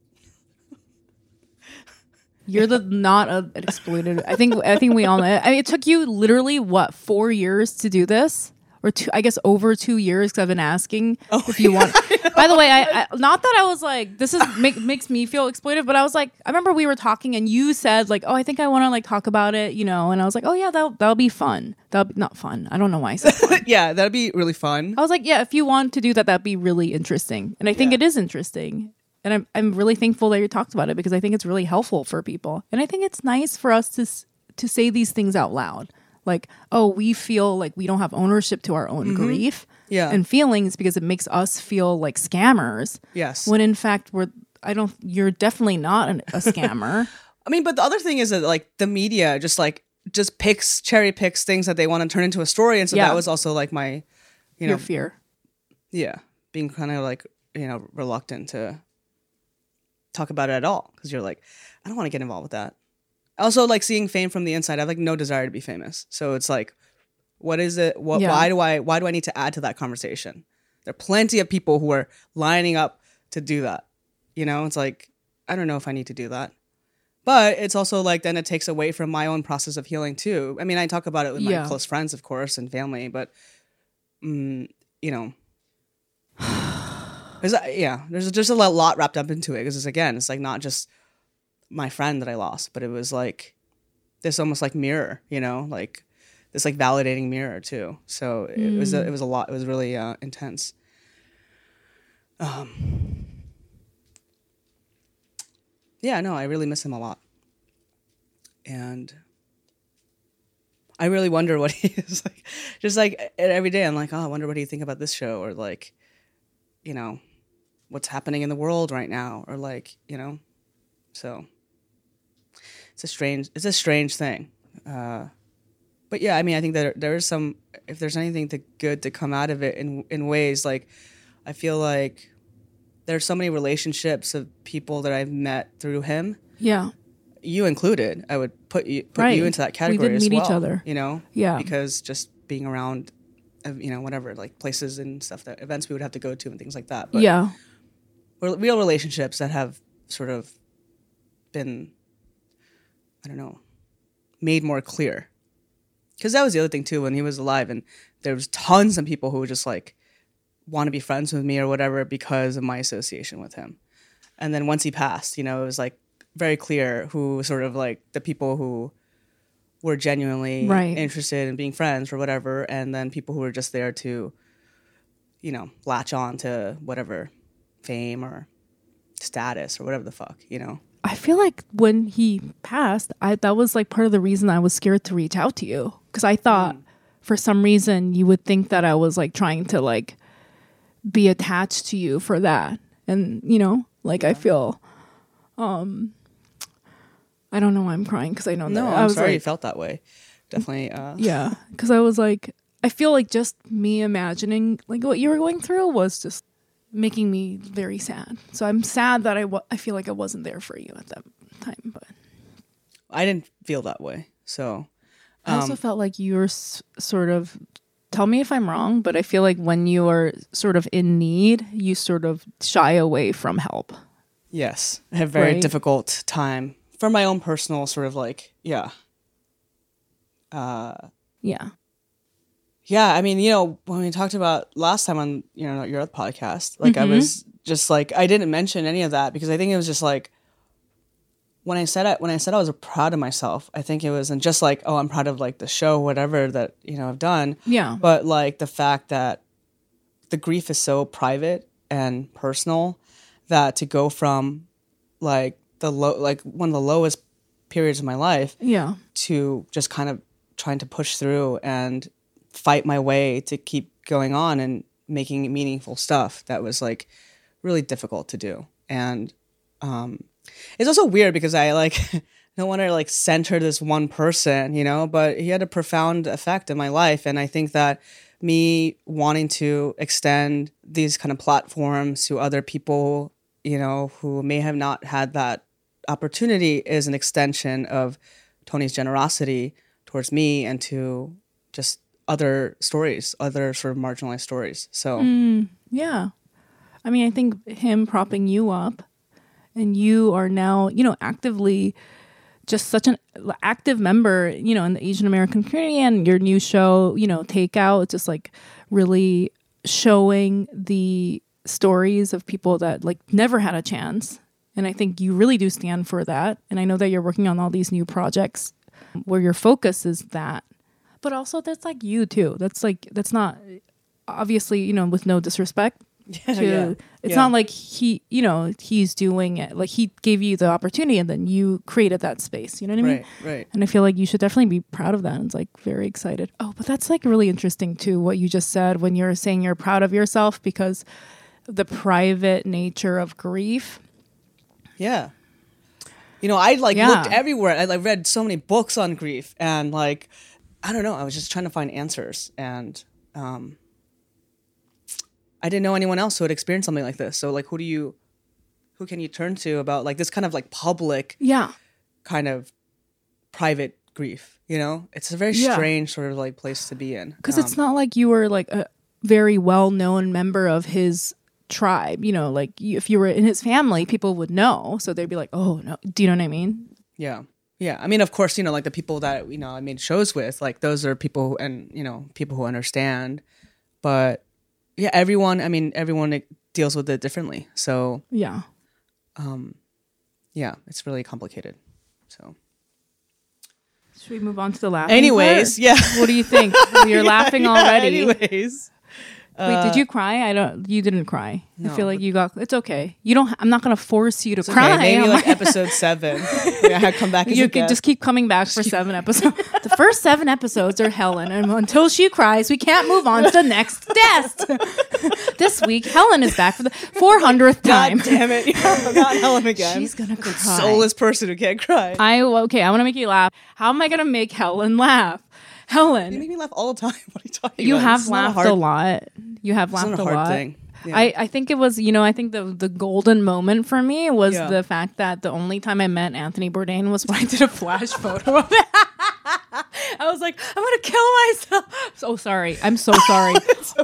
You're the not a, an exploited. I think I think we all know. I mean, it took you literally what four years to do this, or two? I guess over two years because I've been asking Oh, if you want. *laughs* By the way, I, I not that I was like this is make, makes me feel exploited, but I was like I remember we were talking and you said like oh I think I want to like talk about it, you know, and I was like oh yeah that that'll be fun. That'll be not fun. I don't know why I said *laughs* yeah, that'd be really fun. I was like, yeah, if you want to do that, that'd be really interesting. And I think Yeah. it is interesting. And I'm, I'm really thankful that you talked about it because I think it's really helpful for people. And I think it's nice for us to to say these things out loud. Like, oh, we feel like we don't have ownership to our own grief Mm-hmm. Yeah. and feelings because it makes us feel like scammers. Yes. When in fact, we're, I don't, you're definitely not an, a scammer. *laughs* I mean, but the other thing is that like the media just like just picks cherry picks things that they want to turn into a story, and so Yeah. that was also like my, you know, your fear. yeah, being kind of like you know reluctant to talk about it at all because you're like, I don't want to get involved with that. Also, like seeing fame from the inside, I have like no desire to be famous. So it's like, what is it? What? Yeah. Why do I? Why do I need to add to that conversation? There are plenty of people who are lining up to do that. You know, it's like I don't know if I need to do that. But it's also like then it takes away from my own process of healing too. I mean, I talk about it with Yeah. my close friends, of course, and family, but mm, you know, *sighs* there's a, yeah, there's just a lot- lot wrapped up into it because it's again, it's like not just my friend that I lost, but it was like this almost like mirror, you know, like this like validating mirror too. So it was a, it was a lot. It was really uh, intense. Um, yeah, no, I really miss him a lot, and I really wonder what *laughs* he is like. Just like every day, I'm like, oh, I wonder what do you think about this show, or like, you know, what's happening in the world right now, or like, you know, so it's a strange, it's a strange thing. Uh, but yeah, I mean, I think that there is some. If there's anything to good to come out of it in in ways like, I feel like there's so many relationships of people that I've met through him, Yeah. you included. I would put you put Right. you into that We category did as meet each other. You know, Yeah. because just being around, you know, whatever like places and stuff that events we would have to go to and things like that. But yeah. real relationships that have sort of been, I don't know, made more clear. Because that was the other thing too when he was alive, and there was tons of people who would just like want to be friends with me or whatever because of my association with him. And then once he passed, you know, it was like very clear who sort of like the people who were genuinely Right. interested in being friends or whatever, and then people who were just there to, you know, latch on to whatever fame or status or whatever the fuck, you know. I feel like when he passed, I that was like part of the reason I was scared to reach out to you because I thought for some reason you would think that I was like trying to like be attached to you for that. And you know, like I feel um I don't know why I'm crying because I don't know No, that I I'm was sorry you felt that way. Definitely. Uh, yeah, because I was like, I feel like just me imagining like what you were going through was just making me very sad. So I'm sad that I wa- I feel like I wasn't there for you at that time, but I didn't feel that way. So I also felt like you were s- sort of. Tell me if I'm wrong, but I feel like when you are sort of in need, you sort of shy away from help. yes, I have a very Right. difficult time for my own personal sort of like yeah. Uh, Yeah. Yeah, I mean, you know, when we talked about last time on you know your other podcast, like I mm-hmm. was just like I didn't mention any of that because I think it was just like when I said it when I said I was proud of myself, I think it wasn't just like oh I'm proud of like the show whatever that you know I've done, Yeah. but like the fact that the grief is so private and personal that to go from like the low like one of the lowest periods of my life Yeah. to just kind of trying to push through and fight my way to keep going on and making meaningful stuff that was like really difficult to do. And um it's also weird because i like don't want to like center this one person you know but he had a profound effect in my life. And i think that me wanting to extend these kind of platforms to other people you know who may have not had that opportunity is an extension of Tony's generosity towards me and to just other stories, other sort of marginalized stories. So mm, Yeah. I mean, I think him propping you up and you are now, you know, actively just such an active member, you know, in the Asian American community and your new show, you know, Takeout, just like really showing the stories of people that like never had a chance. And I think you really do stand for that. And I know that you're working on all these new projects where your focus is that. But also that's like you too. That's like that's not obviously, you know, with no disrespect *laughs* to Yeah. it's Yeah. not like he you know he's doing it like he gave you the opportunity and then you created that space you know what i mean right, right. and i feel like you should definitely be proud of that and it's like very excited oh but that's like really interesting too what you just said when you're saying you're proud of yourself because the private nature of grief Yeah. You know, I like Yeah. looked everywhere. I like read so many books on grief and like I don't know, I was just trying to find answers and um I didn't know anyone else who had experienced something like this. So like who do you who can you turn to about like this kind of like public yeah kind of private grief, you know? It's a very Yeah. strange sort of like place to be in. because it's not like you were like a very well-known member of his tribe you know like you, if you were in his family people would know so they'd be like oh no do you know what i mean Yeah. Yeah. I mean, of course, you know, like the people that, you know, I made shows with, like those are people who, and, you know, people who understand. But yeah, everyone, I mean, everyone deals with it differently. So yeah um, yeah, it's really complicated. So, Should we move on to the laughing? anyways, part? yeah. What do you think? You're *laughs* laughing Yeah, already. Anyways. Wait, did uh, you cry? I don't. You didn't cry. I feel like you got. It's okay. You don't. I'm not gonna force you to cry. Okay, maybe like episode seven. *laughs* Maybe I had come back you could just keep coming back for seven episodes. *laughs* the first seven episodes are Helen, and until she cries, we can't move on to the next guest. *laughs* this week, Helen is back for the 400th time. God damn it. Not Helen again. She's gonna cry. Soulless person who can't cry. I okay. I want to make you laugh. How am I gonna make Helen laugh? Helen, you make me laugh all the time. *laughs* What are you talking you about? You have It's laughed hard, a lot. You have laughed a, a hard lot. thing. I, I think it was, you know, I think the the golden moment for me was Yeah. the fact that the only time I met Anthony Bourdain was when I did a flash *laughs* photo of it. I was like, I'm gonna kill myself. *laughs* So sorry. I'm so *laughs* sorry.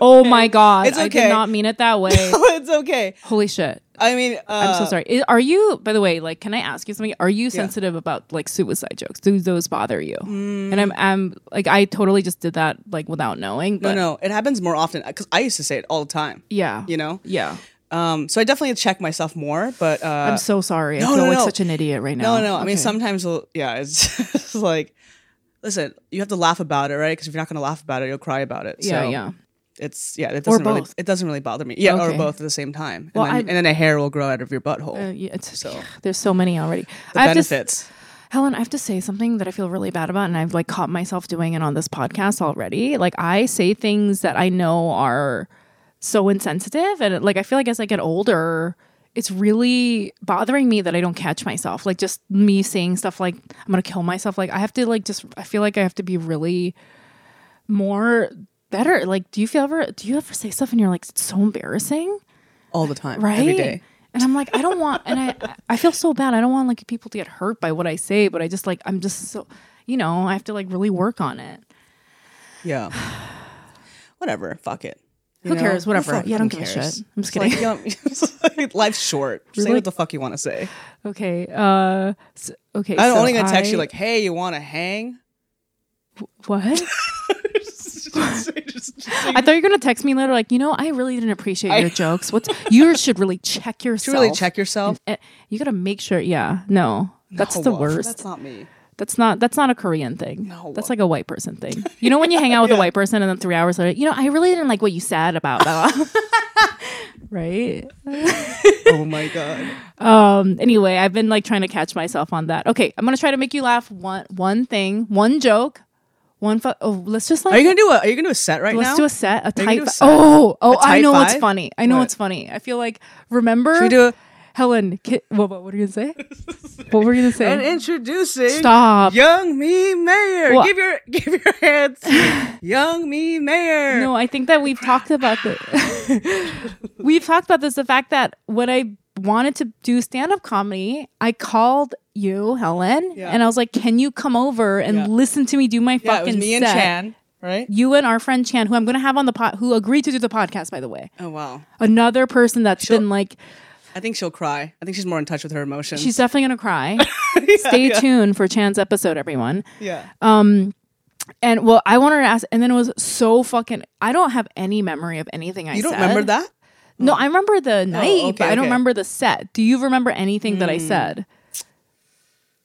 Oh my god. It's I okay. did not mean it that way. *laughs* it's okay. Holy shit. I mean, uh, I'm so sorry. Are you, by the way, like, can I ask you something? Are you sensitive about like suicide jokes? Do those bother you? Mm. And I'm, I'm like, I totally just did that like without knowing. No, But no, it happens more often because I used to say it all the time. yeah, You know, yeah. um, so I definitely check myself more. But uh, I'm so sorry. I no, feel no, like no. such an idiot right now. no, no. I mean, sometimes, we'll, yeah, it's just like, listen, you have to laugh about it, right? Because if you're not going to laugh about it, you'll cry about it. Yeah, so yeah. It's yeah, it doesn't really it doesn't really bother me. Yeah, or both at the same time, and, Well, then, I- and then a hair will grow out of your butthole. Uh, yeah, it's So- *sighs* there's so many already. the I benefits. Helen, I have to say something that I feel really bad about, and I've like caught myself doing it on this podcast already. Like I say things that I know are so insensitive, and like I feel like as I get older, it's really bothering me that I don't catch myself. Like just me saying stuff like I'm gonna kill myself. Like I have to like just I feel like I have to be really more better. Like, do you feel ever do you ever say stuff and you're like it's so embarrassing? all the time, right every day. and i'm like i don't want and i i feel so bad i don't want like people to get hurt by what i say but i just like i'm just so you know i have to like really work on it Yeah. *sighs* Whatever. Fuck it. You Who know? cares? Whatever. Yeah, I don't give a shit. I'm just like, kidding. you know, *laughs* like, life's short. Say what the fuck you want to say. okay uh s- okay I'm so only gonna text you like, "Hey, you want to hang?" what *laughs* Just- just- just i thought you were gonna text me later like you know i really didn't appreciate I- your jokes what's you *laughs* should really check you yourself really check yourself. Eh, you gotta make sure yeah no that's No, the worst That's not me. That's not that's not a Korean thing. No. That's like a white person thing. You know when you hang out with a *laughs* white person and then three hours later, you know, I really didn't like what you said about that. *laughs* *laughs* right? Oh my god. Um anyway, I've been like trying to catch myself on that. Okay, I'm gonna try to make you laugh one one thing, one joke, one fu- oh let's just like Are you gonna do a Are you gonna do a set right now? let's do a set, a you gonna tight fi- Oh, oh, I know what's funny. I know What? what's funny. I feel like remember Should we do a Helen, ki- what, what, what are you gonna say? *laughs* what were you gonna say? and introducing Stop. Young Mi Mayer. Well- give your give your hands. *laughs* Young Mi Mayer. No, I think that we've talked about the *laughs* we've talked about this. The fact that when I wanted to do stand up comedy, I called you, Helen, Yeah. and I was like, "Can you come over and Yeah. listen to me do my yeah, it fucking was me and? Chan, right? You and our friend Chan, who I'm going to have on the pod, who agreed to do the podcast, by the way. Oh wow. Another person that's She'll- been like, I think she'll cry. I think she's more in touch with her emotions. she's definitely going to cry. *laughs* Yeah, Stay yeah. tuned for Chan's episode, everyone. Yeah. Um, and well, I wanted to ask, and then it was so fucking. I don't have any memory of anything I said. You don't said. remember that? No, I remember the night, okay, but I don't okay. remember the set. Do you remember anything that I said?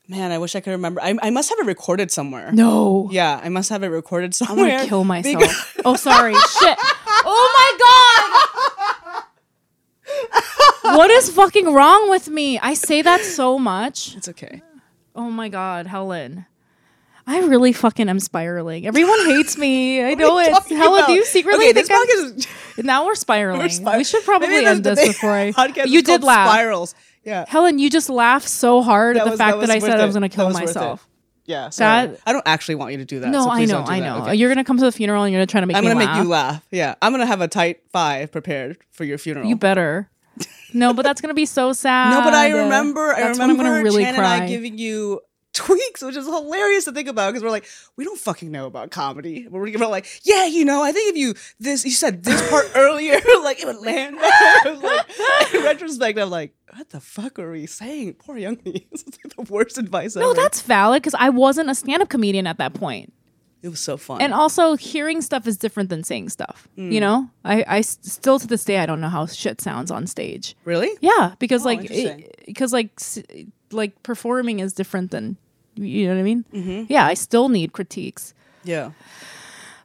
Man, I wish I could remember. I, I must have it recorded somewhere. No. Yeah, I must have it recorded somewhere. I'm gonna kill *laughs* myself. because- oh, sorry. Shit. *laughs* Oh my god. What is fucking wrong with me? I say that so much. it's okay. Oh my god, Helen. I really fucking am spiraling. Everyone hates me. *laughs* I know What are you it. Helen, do you secretly Okay, think this I'm- podcast is *laughs* now we're spiraling. we're spir- we should probably end this before I. *laughs* podcast You did laugh. Spirals. Yeah. Helen, you just laughed so hard That at the was- fact that that, I said worth I was going to kill was myself. Yeah. Sorry. That- I don't actually want you to do that. No, so I know, don't do I know. Okay. You're gonna come to the funeral and you're gonna try to make I'm gonna laugh. make you laugh. Yeah. I'm gonna have a tight five prepared for your funeral. You better. No, but that's gonna be so sad. No, but I remember. I remember when I'm really Chan cry. and I giving you tweaks, which is hilarious to think about because we're like, we don't fucking know about comedy. We're we're like, yeah, you know, I think if you this, you said this part *laughs* earlier, *laughs* like it would land. better." *laughs* like, in retrospect, I'm like, what the fuck are we saying? Poor young me. This is like the worst advice ever. no, that's valid because I wasn't a stand-up comedian at that point. It was so fun. And also, hearing stuff is different than saying stuff. Mm. You know, I, I still to this day I don't know how shit sounds on stage. really, Yeah, because Oh, like, because like, like performing is different than you know what I mean. Mm-hmm. Yeah, I still need critiques. yeah.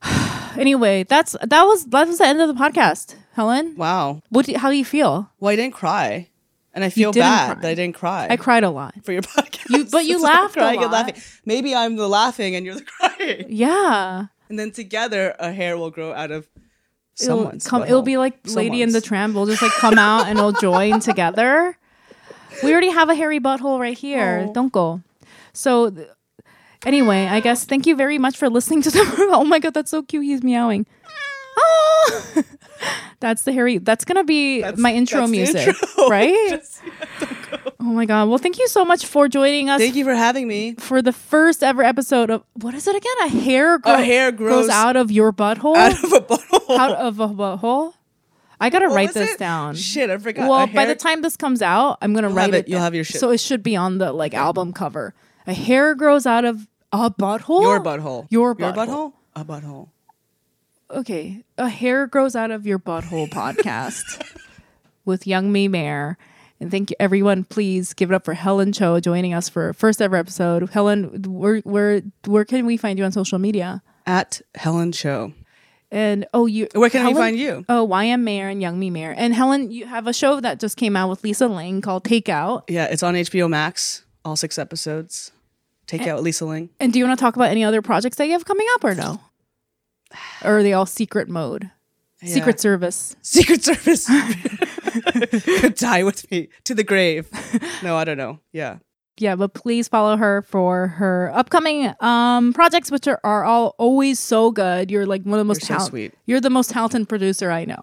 *sighs* Anyway, that's that was that was the end of the podcast. Helen, Wow. what? Do, how do you feel? Well, I didn't cry, and I feel bad cry. that I didn't cry. I cried a lot. for your *laughs* podcast. You- but you *laughs* laughed a crying and lot. laughing. Maybe I'm the laughing and you're the *laughs* crying. Yeah. And then together, a hair will grow out of It'll come it'll be like Lady in the Someone's. Tramp. We'll just like come out and we'll join together. We already have a hairy butthole right here. Oh. Don't go. So th- anyway, I guess thank you very much for listening to the Oh my god, that's so cute. He's meowing. Oh That's the Harry. That's gonna be That's- my intro music, *laughs* intro. right? Just- oh my god. Well, thank you so much for joining us Thank you for having me. for the first ever episode of what is it again? A hair, grow- A hair grows out of your butthole. Out of a butthole. out of a butthole. I gotta What write this it? down. Shit, I forgot. Well, A by the time this comes out, I'm gonna You'll write it- it. you'll have your shit. So it should be on the like album cover. A hair grows out of a butthole. Your butthole. Your Your butthole. butthole? A butthole. Okay, a hair grows out of your butthole podcast *laughs* with Young Mi Mayer. And thank you, everyone. Please give it up for Helen Cho joining us for first ever episode. Helen, where where where can we find you on social media? At Helen Cho. And oh, you Where can we find you? Oh, YM Mayer and Young Mi Mayer. And Helen, you have a show that just came out with Lisa Ling called Takeout. Yeah, it's on HBO Max. All six episodes. Take Eh. out Lisa Ling. And do you want to talk about any other projects that you have coming up or no? *sighs* Or are they all secret mode? Secret Service. *laughs* Secret Service. Die with me to the grave. No, I don't know. Yeah. Yeah, but please follow her for her upcoming um projects, which are, are all always so good. You're like one of the most You're so talent- sweet. You're the most talented producer I know.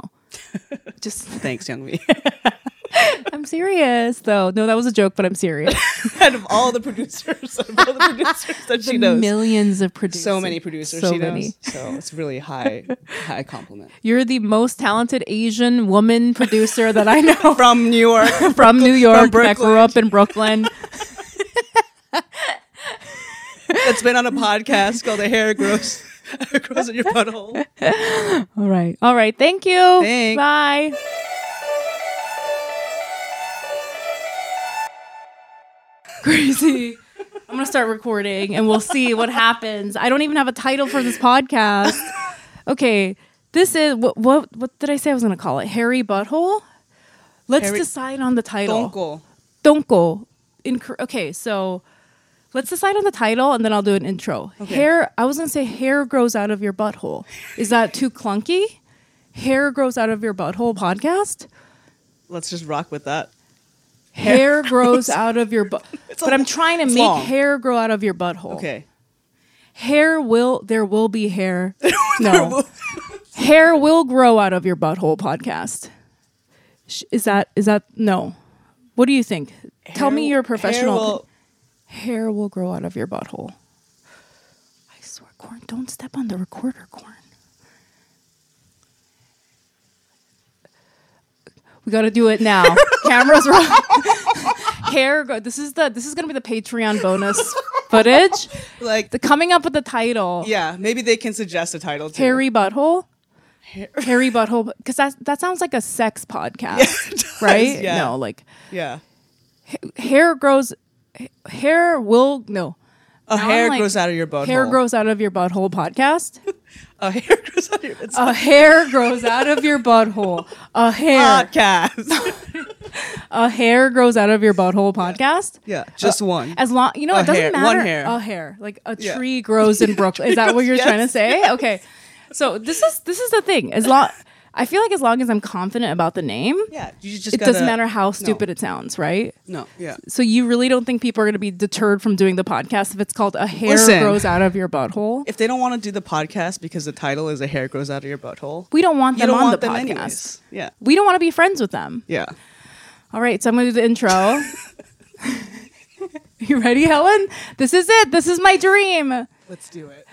*laughs* Just Thanks, Young Mi. *laughs* *laughs* I'm serious though. No, that was a joke, but I'm serious. *laughs* out of all the producers, out of all the *laughs* producers that she knows. Millions of producers. so many producers So she many. knows. So it's really high, high compliment. You're the most talented Asian woman producer that I know From New York. from New York that Brooklyn. grew up in Brooklyn. that's been on a podcast called "The Hair Grows Grows in Your Butthole." All right. All right. Thank you. Thanks. Bye. Crazy. I'm going to start recording and we'll see what happens. I don't even have a title for this podcast. Okay. This is what what what did I say I was going to call it? Harry Butthole? Let's Harry- decide on the title. Donko. Donko. Inc- okay, so let's decide on the title and then I'll do an intro. Hair, I was gonna say hair grows out of your butthole. Is that too clunky? Hair grows out of your butthole podcast? Let's just rock with that. Hair, grows *laughs* out of your butt. *laughs* But I'm trying to make long. hair grow out of your butthole. Okay. Hair will, there will be hair. *laughs* no. hair will grow out of your butthole podcast. Is that, is that, no. What do you think? Tell me Hair- your professional. hair will- hair will grow out of your butthole. I swear, Corn, don't step on the recorder, Corn. We got to do it now. *laughs* Cameras roll. *laughs* hair. Go- this is the. This is gonna be the Patreon bonus footage. *laughs* like, The coming up with the title. yeah, maybe they can suggest a title too. Hairy butthole. Hairy butthole, because that that sounds like a sex podcast, does, right? yeah. No, like Yeah. hair grows. Hair will no. A Now hair like, grows out of your butthole. Hair grows out of your butthole podcast. A hair grows out of your it's A hair grows out of your butthole. A hair. podcast. *laughs* A hair grows out of your butthole podcast. yeah, just uh, one. As long you know, A it doesn't hair. matter. One hair. A hair, like a Yeah. tree grows in Brooklyn. *laughs* Is that what you're Yes. trying to say? Okay. So this is this is the thing. As long I feel like as long as I'm confident about the name, Yeah, you just it gotta, doesn't matter how stupid it sounds, right? No, yeah. So you really don't think people are going to be deterred from doing the podcast if it's called "A Hair Listen. Grows Out of Your Butthole"? If they don't want to do the podcast because the title is "A Hair Grows Out of Your Butthole," We don't want them don't on want the them podcast. anyways. Yeah, We don't want to be friends with them. yeah. All right, so I'm going to do the intro. *laughs* you ready, Helen? This is it. This is my dream. Let's do it.